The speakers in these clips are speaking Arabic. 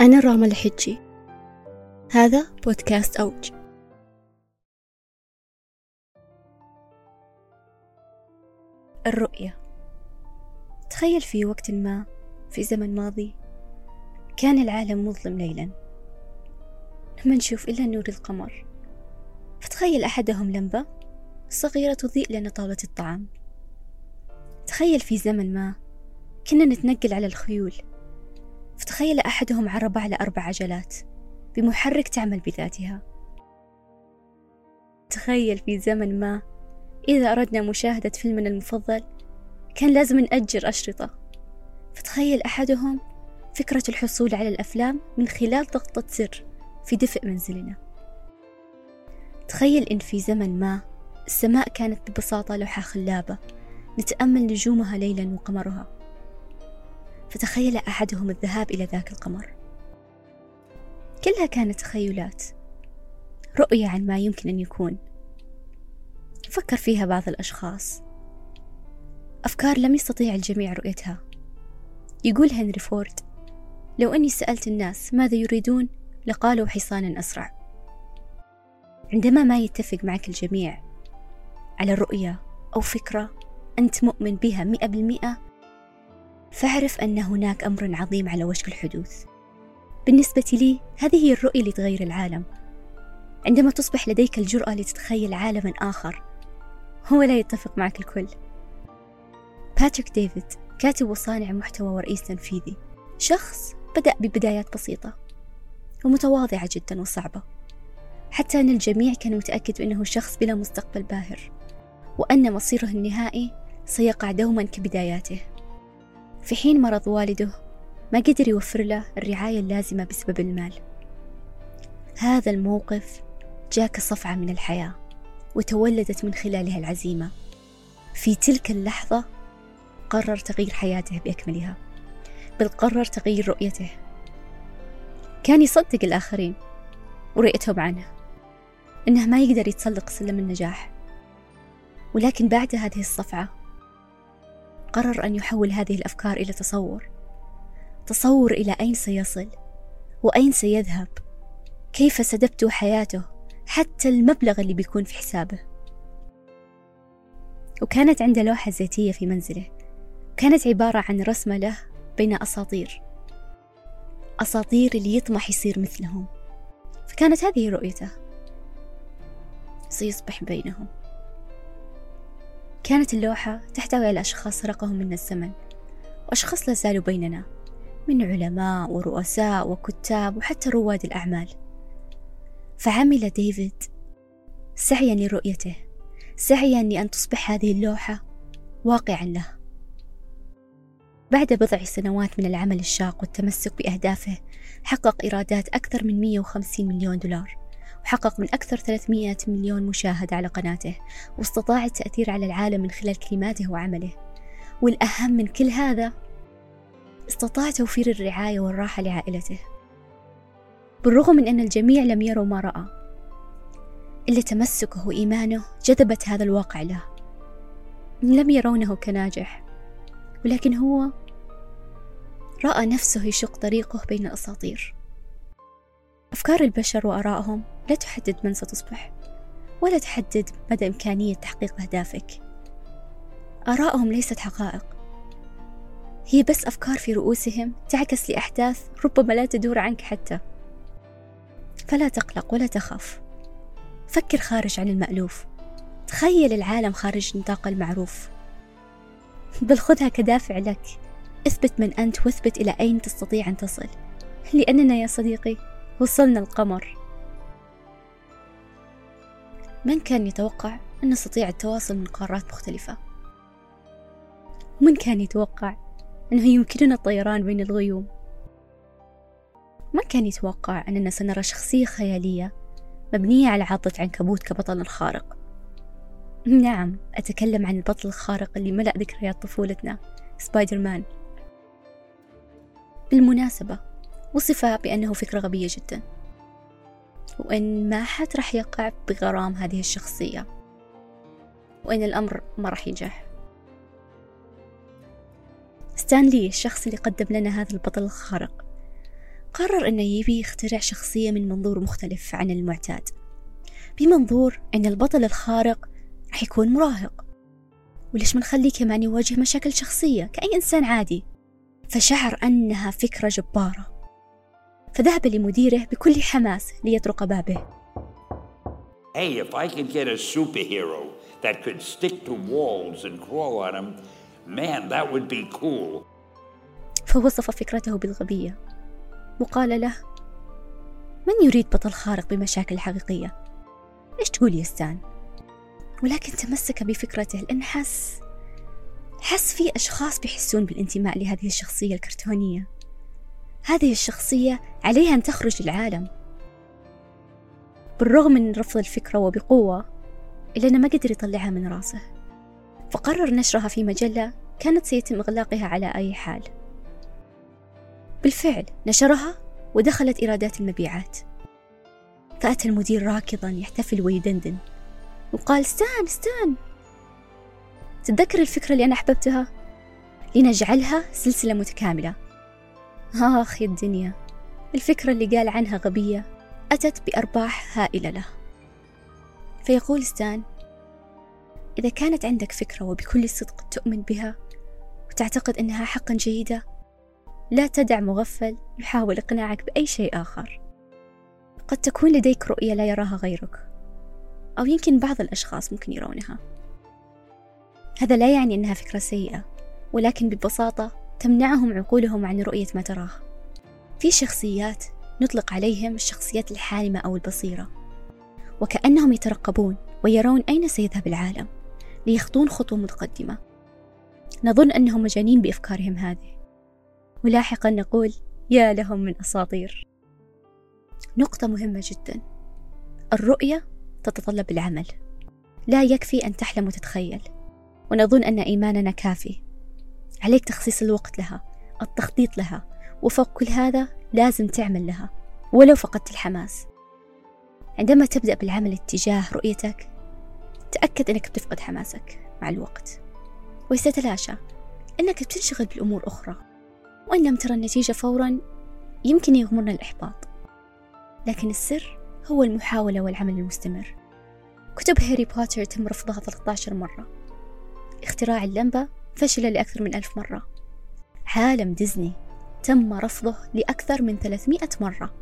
أنا راما الحجي هذا بودكاست أوج. الرؤية. تخيل في وقت ما في زمن ماضي كان العالم مظلم ليلا. ما نشوف إلا نور القمر. فتخيل أحدهم لمبة صغيرة تضيء لنا طاولة الطعام. تخيل في زمن ما كنا نتنقل على الخيول. فتخيل أحدهم عربة على أربع عجلات بمحرك تعمل بذاتها. تخيل في زمن ما إذا أردنا مشاهدة فيلمنا المفضل كان لازم نأجر أشرطة. فتخيل أحدهم فكرة الحصول على الأفلام من خلال ضغطة زر في دفء منزلنا. تخيل إن في زمن ما السماء كانت ببساطة لوحة خلابة نتأمل نجومها ليلا وقمرها. فتخيل أحدهم الذهاب إلى ذاك القمر. كلها كانت تخيلات رؤية عن ما يمكن أن يكون. فكر فيها بعض الأشخاص. أفكار لم يستطيع الجميع رؤيتها. يقول هنري فورد لو أني سألت الناس ماذا يريدون لقالوا حصانا أسرع. عندما ما يتفق معك الجميع على رؤية أو فكرة أنت مؤمن بها مئة بالمئة فاعرف أن هناك أمر عظيم على وشك الحدوث. بالنسبة لي هذه هي الرؤية اللي تغير العالم. عندما تصبح لديك الجرأة لتتخيل عالما آخر هو لا يتفق معك الكل. باتريك ديفيد كاتب وصانع محتوى ورئيس تنفيذي. شخص بدأ ببدايات بسيطة ومتواضعة جدا وصعبة. حتى أن الجميع كان متأكد أنه شخص بلا مستقبل باهر وأن مصيره النهائي سيقع دوما كبداياته. في حين مرض والده ما قدر يوفر له الرعاية اللازمة بسبب المال. هذا الموقف جاء كصفعة من الحياة وتولدت من خلالها العزيمة. في تلك اللحظة قرر تغيير حياته بأكملها بل قرر تغيير رؤيته. كان يصدق الآخرين ورؤيتهم عنه إنه ما يقدر يتسلق سلم النجاح. ولكن بعد هذه الصفعة قرر أن يحول هذه الأفكار إلى تصور. تصور إلى أين سيصل؟ وأين سيذهب؟ كيف ستبدو حياته؟ حتى المبلغ اللي بيكون في حسابه. وكانت عنده لوحة زيتية في منزله. كانت عبارة عن رسمة له بين أساطير. أساطير اللي يطمح يصير مثلهم. فكانت هذه رؤيته. سيصبح بينهم. كانت اللوحة تحتوي على أشخاص سرقهم من الزمن وأشخاص لا زالوا بيننا من علماء ورؤساء وكتاب وحتى رواد الأعمال. فعمل ديفيد سعيا لرؤيته سعيا لأن تصبح هذه اللوحة واقعا له. بعد بضع سنوات من العمل الشاق والتمسك بأهدافه حقق إيرادات أكثر من 150 مليون دولار. وحقق من أكثر 300 مليون مشاهدة على قناته واستطاع التأثير على العالم من خلال كلماته وعمله. والأهم من كل هذا استطاع توفير الرعاية والراحة لعائلته. بالرغم من أن الجميع لم يروا ما رأى إلا تمسكه وإيمانه جذبت هذا الواقع له. لم يرونه كناجح ولكن هو رأى نفسه يشق طريقه بين الأساطير. أفكار البشر وآرائهم لا تحدد من ستصبح ولا تحدد مدى إمكانية تحقيق أهدافك. آرائهم ليست حقائق. هي بس أفكار في رؤوسهم تعكس لأحداث ربما لا تدور عنك حتى. فلا تقلق ولا تخاف. فكر خارج عن المألوف. تخيل العالم خارج نطاق المعروف. بل خذها كدافع لك. اثبت من أنت واثبت إلى أين تستطيع أن تصل. لأننا يا صديقي وصلنا القمر من كان يتوقع أن نستطيع التواصل من قارات مختلفة؟ من كان يتوقع أنه يمكننا الطيران بين الغيوم؟ ما كان يتوقع أننا سنرى شخصية خيالية مبنية على عضة عنكبوت كبطل خارق نعم أتكلم عن البطل الخارق اللي ملأ ذكريات طفولتنا سبايدر مان بالمناسبة وصف بأنه فكرة غبية جدا. وأن ما حد راح يقع بغرام هذه الشخصية. وأن الأمر ما راح ينجح. ستانلي الشخص اللي قدم لنا هذا البطل الخارق قرر أنه يبي يخترع شخصية من منظور مختلف عن المعتاد. بمنظور أن البطل الخارق رح يكون مراهق. وليش ما نخليه كمان يواجه مشاكل شخصية كأي إنسان عادي؟ فشعر أنها فكرة جبارة. فذهب لمديره بكل حماس ليطرق بابه Hey, if I could get a superhero that could stick to walls and crawl on them, man, that would be cool. فوصف فكرته بالغبية وقال له من يريد بطل خارق بمشاكل حقيقية؟ إيش تقول يا ستان؟ ولكن تمسك بفكرته لأن حس حس في أشخاص بيحسون بالانتماء لهذه الشخصية الكرتونية هذه الشخصية عليها أن تخرج للعالم. بالرغم من رفض الفكرة وبقوة إلا أنه ما قدر يطلعها من راسه. فقرر نشرها في مجلة كانت سيتم إغلاقها على أي حال. بالفعل نشرها ودخلت إيرادات المبيعات. فأتى المدير راكضا يحتفل ويدندن. وقال ستان ستان تتذكر الفكرة اللي أنا أحببتها؟ لنجعلها سلسلة متكاملة. آخ يا الدنيا. الفكرة اللي قال عنها غبية. أتت بأرباح هائلة له. فيقول ستان إذا كانت عندك فكرة وبكل صدق تؤمن بها وتعتقد أنها حقا جيدة لا تدع مغفل يحاول إقناعك بأي شيء آخر. قد تكون لديك رؤية لا يراها غيرك أو يمكن بعض الأشخاص ممكن يرونها. هذا لا يعني أنها فكرة سيئة ولكن ببساطة تمنعهم عقولهم عن رؤية ما تراه. في شخصيات نطلق عليهم الشخصيات الحالمة أو البصيرة. وكأنهم يترقبون ويرون أين سيذهب العالم ليخطون خطوة متقدمة. نظن أنهم مجانين بأفكارهم هذه. ولاحقا نقول يا لهم من أساطير. نقطة مهمة جدا. الرؤية تتطلب العمل. لا يكفي أن تحلم وتتخيل. ونظن أن إيماننا كافي. عليك تخصيص الوقت لها التخطيط لها وفوق كل هذا لازم تعمل لها ولو فقدت الحماس. عندما تبدأ بالعمل اتجاه رؤيتك تأكد أنك بتفقد حماسك مع الوقت. وستتلاشى أنك بتنشغل بالأمور أخرى. وإن لم ترى النتيجة فورا يمكن يغمرنا الإحباط. لكن السر هو المحاولة والعمل المستمر. كتب هاري بوتر تم رفضها 13 مرة. اختراع اللمبة فشل لأكثر من ألف مرة. عالم ديزني تم رفضه لأكثر من 300 مرة.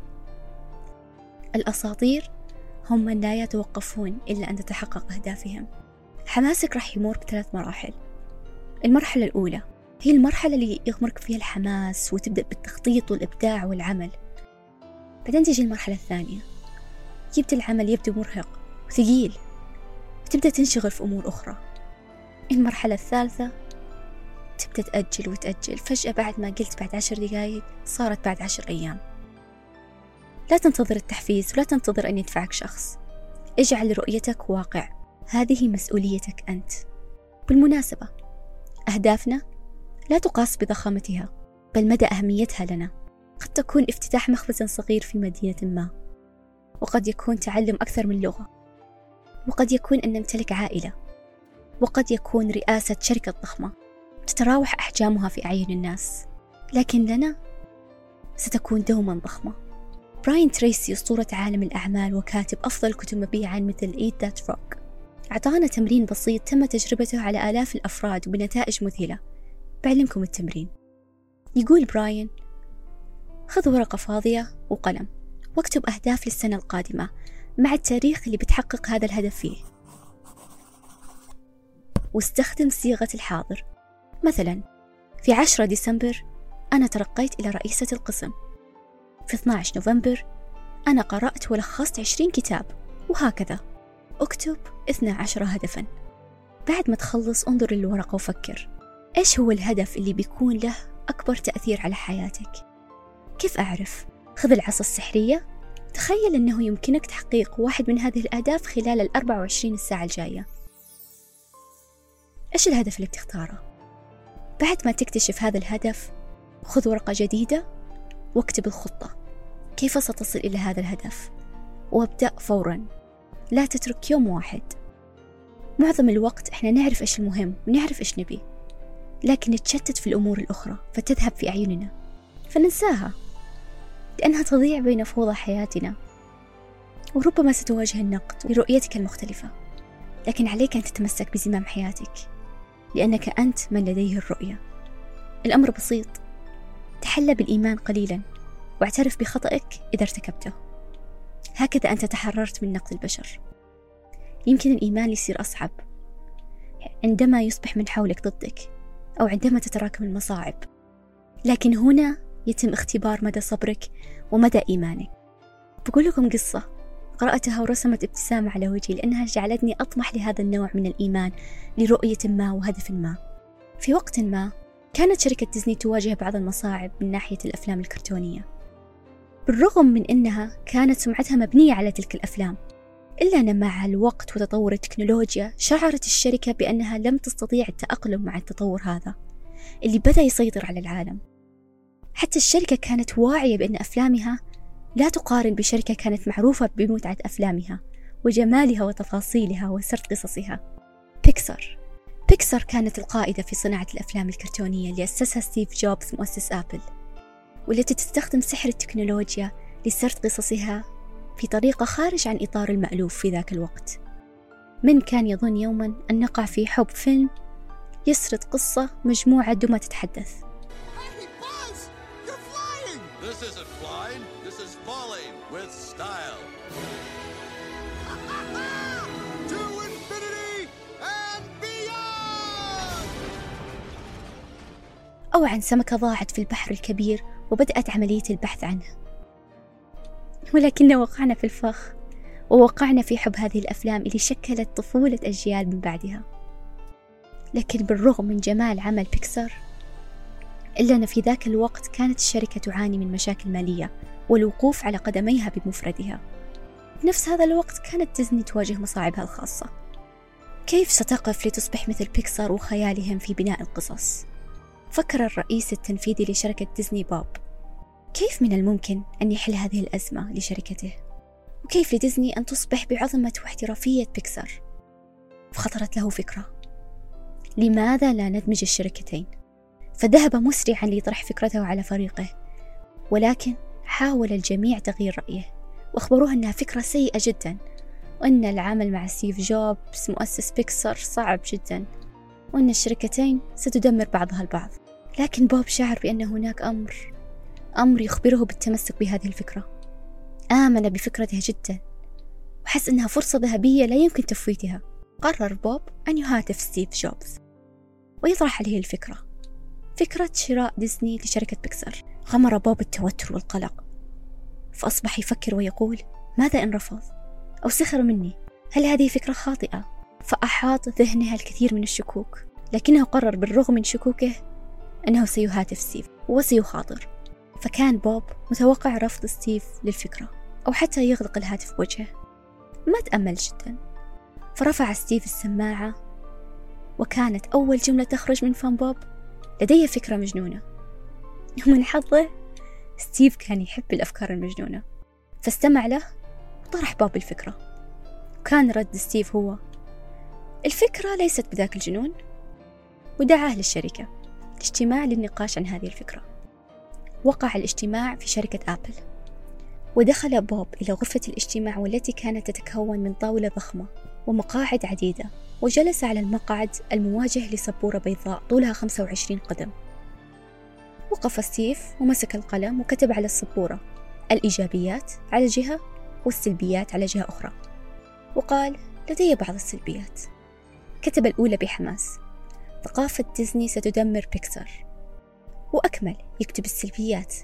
الأساطير هم من لا يتوقفون إلا أن تتحقق أهدافهم. حماسك راح يمر بثلاث مراحل. المرحلة الأولى هي المرحلة اللي يغمرك فيها الحماس وتبدأ بالتخطيط والإبداع والعمل. بعدين تجي المرحلة الثانية. يبدأ العمل يبدو مرهق وثقيل. وتبدأ تنشغل في أمور أخرى. المرحلة الثالثة تبدأ تأجل وتأجل. فجأة بعد ما قلت بعد عشر دقايق صارت بعد عشر أيام. لا تنتظر التحفيز ولا تنتظر أن يدفعك شخص. اجعل رؤيتك واقع. هذه مسؤوليتك أنت. بالمناسبة أهدافنا لا تقاس بضخامتها بل مدى أهميتها لنا. قد تكون افتتاح مخبز صغير في مدينة ما وقد يكون تعلم أكثر من لغة وقد يكون أن نمتلك عائلة وقد يكون رئاسة شركة ضخمة. تتراوح أحجامها في أعين الناس. لكن لنا ستكون دوما ضخمة. براين تريسي أسطورة عالم الأعمال وكاتب أفضل كتب مبيعا مثل Eat That Frog. أعطانا تمرين بسيط تم تجربته على آلاف الأفراد وبنتائج مذهلة. بعلمكم التمرين. يقول براين خذ ورقة فاضية وقلم واكتب أهداف للسنة القادمة مع التاريخ اللي بتحقق هذا الهدف فيه. واستخدم صيغة الحاضر. مثلا في 10 ديسمبر أنا ترقيت إلى رئيسة القسم. في 12 نوفمبر أنا قرأت ولخصت 20 كتاب وهكذا. أكتب 12 هدفا. بعد ما تخلص انظر للورقة وفكر. إيش هو الهدف اللي بيكون له أكبر تأثير على حياتك؟ كيف أعرف؟ خذ العصا السحرية. تخيل أنه يمكنك تحقيق واحد من هذه الأهداف خلال الأربع وعشرين ساعة الجاية. إيش الهدف اللي بتختاره؟ بعد ما تكتشف هذا الهدف خذ ورقة جديدة واكتب الخطة. كيف ستصل إلى هذا الهدف؟ وابدأ فورا. لا تترك يوم واحد. معظم الوقت إحنا نعرف إيش المهم ونعرف إيش نبي لكن نتشتت في الأمور الأخرى فتذهب في أعيننا. فننساها لأنها تضيع بين فوضى حياتنا. وربما ستواجه النقد لرؤيتك المختلفة لكن عليك أن تتمسك بزمام حياتك. لأنك أنت من لديه الرؤية. الأمر بسيط. تحلى بالإيمان قليلا واعترف بخطئك إذا ارتكبته. هكذا أنت تحررت من نقد البشر. يمكن الإيمان يصير أصعب. عندما يصبح من حولك ضدك أو عندما تتراكم المصاعب. لكن هنا يتم اختبار مدى صبرك ومدى إيمانك. بقول لكم قصة. قرأتها ورسمت ابتسامة على وجهي لأنها جعلتني أطمح لهذا النوع من الإيمان لرؤية ما وهدف ما. في وقت ما كانت شركة ديزني تواجه بعض المصاعب من ناحية الأفلام الكرتونية. بالرغم من أنها كانت سمعتها مبنية على تلك الأفلام إلا أن مع الوقت وتطور التكنولوجيا شعرت الشركة بأنها لم تستطيع التأقلم مع التطور هذا اللي بدأ يسيطر على العالم. حتى الشركة كانت واعية بأن أفلامها لا تقارن بشركة كانت معروفة بمتعة أفلامها وجمالها وتفاصيلها وسرد قصصها. بيكسر بيكسر كانت القائدة في صناعة الأفلام الكرتونية اللي أسسها ستيف جوبز مؤسس آبل والتي تستخدم سحر التكنولوجيا لسرد قصصها في طريقة خارج عن إطار المألوف في ذاك الوقت. من كان يظن يوما أن نقع في حب فيلم يسرد قصة مجموعة دمى تتحدث. أو عن سمكة ضاعت في البحر الكبير وبدأت عملية البحث عنه ولكن وقعنا في الفخ ووقعنا في حب هذه الأفلام اللي شكلت طفولة أجيال من بعدها. لكن بالرغم من جمال عمل بيكسر إلا أن في ذاك الوقت كانت الشركة تعاني من مشاكل مالية والوقوف على قدميها بمفردها بنفس هذا الوقت كانت ديزني تواجه مصاعبها الخاصة كيف ستقف لتصبح مثل بيكسر وخيالهم في بناء القصص؟ فكر الرئيس التنفيذي لشركة ديزني بوب كيف من الممكن أن يحل هذه الأزمة لشركته؟ وكيف لديزني أن تصبح بعظمة واحترافية بيكسر؟ فخطرت له فكرة لماذا لا ندمج الشركتين؟ فذهب مسرعا ليطرح فكرته على فريقه ولكن حاول الجميع تغيير رأيه وأخبروه أنها فكرة سيئة جدا وأن العمل مع ستيف جوبز مؤسس بيكسر صعب جدا وأن الشركتين ستدمر بعضها البعض. لكن بوب شعر بأن هناك أمر أمر يخبره بالتمسك بهذه الفكرة. آمن بفكرته جدا وحس أنها فرصة ذهبية لا يمكن تفويتها. قرر بوب أن يهاتف ستيف جوبز ويطرح عليه الفكرة. فكرة شراء ديزني لشركة بيكسر غمر بوب التوتر والقلق. فأصبح يفكر ويقول ماذا إن رفض؟ أو سخر مني. هل هذه فكرة خاطئة؟ فأحاط ذهنها الكثير من الشكوك. لكنه قرر بالرغم من شكوكه أنه سيهاتف ستيف وسيخاطر. فكان بوب متوقع رفض ستيف للفكرة أو حتى يغلق الهاتف بوجهه. ما تأمل جدا. فرفع ستيف السماعة وكانت أول جملة تخرج من فم بوب. لدي فكرة مجنونة. ومن حظه ستيف كان يحب الأفكار المجنونة فاستمع له وطرح بوب الفكرة. وكان رد ستيف هو الفكرة ليست بذاك الجنون؟ ودعاه للشركة لاجتماع للنقاش عن هذه الفكرة. وقع الاجتماع في شركة آبل ودخل بوب إلى غرفة الاجتماع والتي كانت تتكون من طاولة ضخمة ومقاعد عديدة وجلس على المقعد المواجه لسبورة بيضاء طولها 25 قدم. وقف ستيف ومسك القلم وكتب على السبورة الإيجابيات على جهة والسلبيات على جهة أخرى. وقال لدي بعض السلبيات. كتب الأولى بحماس. ثقافة ديزني ستدمر بيكسار وأكمل يكتب السلبيات.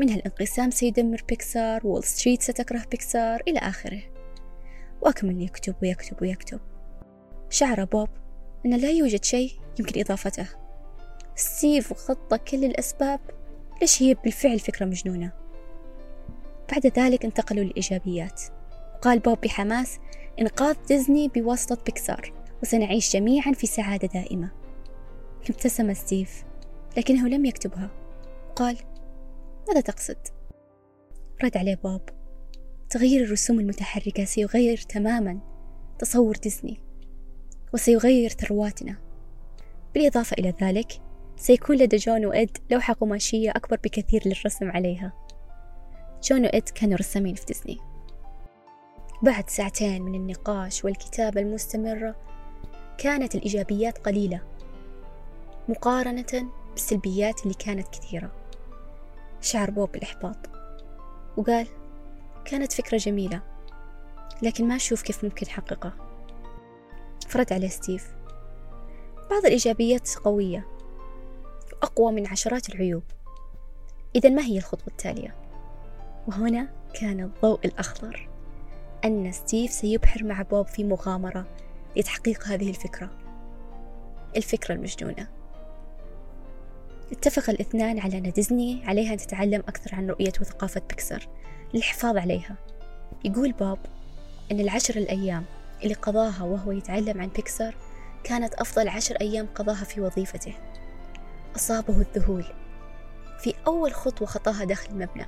منها الانقسام سيدمر بيكسار وول ستريت ستكره بيكسار إلى آخره. وأكمل يكتب ويكتب ويكتب. شعر بوب أن لا يوجد شيء يمكن إضافته. ستيف خط كل الأسباب ليش هي بالفعل فكرة مجنونة. بعد ذلك انتقلوا للإيجابيات. وقال بوب بحماس إنقاذ ديزني بواسطة بيكسار وسنعيش جميعا في سعادة دائمة. ابتسم ستيف لكنه لم يكتبها. قال ماذا تقصد؟ رد عليه بوب تغيير الرسوم المتحركة سيغير تماما تصور ديزني وسيغير ثرواتنا. بالإضافة إلى ذلك سيكون لدى جون وإد لوحة قماشية أكبر بكثير للرسم عليها. جون وإد كانوا رسامين في ديزني. بعد ساعتين من النقاش والكتابة المستمرة كانت الإيجابيات قليلة مقارنة بالسلبيات اللي كانت كثيرة. شعر بوب بالإحباط. وقال كانت فكرة جميلة لكن ما أشوف كيف ممكن أحققها. فرد عليه ستيف. بعض الإيجابيات قوية. وأقوى من عشرات العيوب. إذا ما هي الخطوة التالية؟ وهنا كان الضوء الأخضر. أن ستيف سيبحر مع بوب في مغامرة لتحقيق هذه الفكرة. الفكرة المجنونة. اتفق الاثنان على أن ديزني عليها أن تتعلم أكثر عن رؤية وثقافة بيكسر. للحفاظ عليها. يقول بوب أن العشر الأيام اللي قضاها وهو يتعلم عن بيكسر كانت أفضل عشر أيام قضاها في وظيفته. أصابه الذهول. في أول خطوة خطاها داخل المبنى.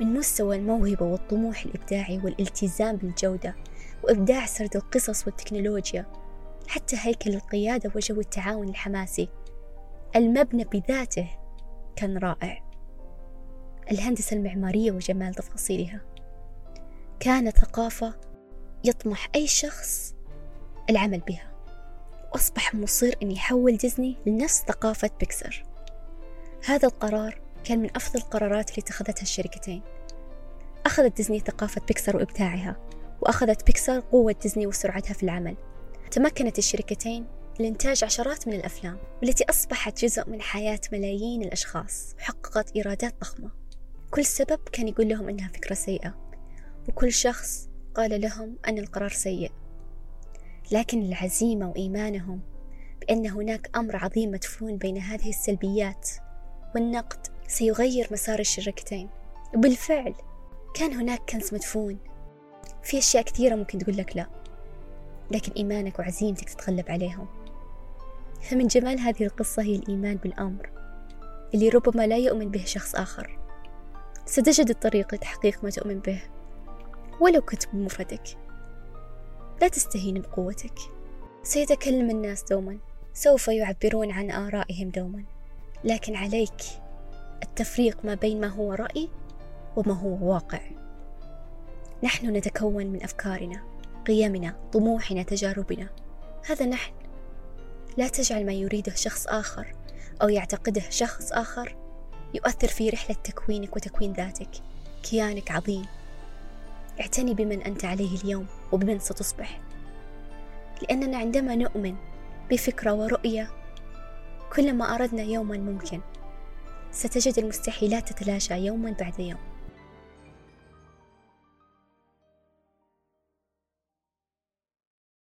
من مستوى الموهبة والطموح الإبداعي والالتزام بالجودة وإبداع سرد القصص والتكنولوجيا حتى هيكل القيادة وجو التعاون الحماسي. المبنى بذاته كان رائع. الهندسة المعمارية وجمال تفاصيلها. كانت ثقافة يطمح أي شخص العمل بها. وأصبح مصر أن يحول ديزني لنفس ثقافة بيكسر. هذا القرار كان من أفضل القرارات اللي اتخذتها الشركتين. أخذت ديزني ثقافة بيكسر وإبداعها وأخذت بيكسر قوة ديزني وسرعتها في العمل. تمكنت الشركتين لإنتاج عشرات من الأفلام والتي أصبحت جزء من حياة ملايين الأشخاص وحققت إيرادات ضخمة. كل سبب كان يقول لهم إنها فكرة سيئة وكل شخص قال لهم أن القرار سيء. لكن العزيمة وإيمانهم بأن هناك أمر عظيم مدفون بين هذه السلبيات والنقد سيغير مسار الشركتين. وبالفعل كان هناك كنز مدفون. في أشياء كثيرة ممكن تقول لك لا لكن إيمانك وعزيمتك تتغلب عليهم. فمن جمال هذه القصة هي الإيمان بالأمر اللي ربما لا يؤمن به شخص آخر. ستجد الطريق لتحقيق ما تؤمن به ولو كنت بمفردك لا تستهين بقوتك. سيتكلم الناس دوما. سوف يعبرون عن آرائهم دوما. لكن عليك التفريق ما بين ما هو رأي وما هو واقع. نحن نتكون من أفكارنا قيمنا طموحنا تجاربنا. هذا نحن. لا تجعل ما يريده شخص آخر أو يعتقده شخص آخر يؤثر في رحلة تكوينك وتكوين ذاتك. كيانك عظيم. اعتني بمن أنت عليه اليوم وبمن ستصبح. لأننا عندما نؤمن بفكرة ورؤية كلما أردنا يوما ممكن ستجد المستحيلات تتلاشى يوما بعد يوم.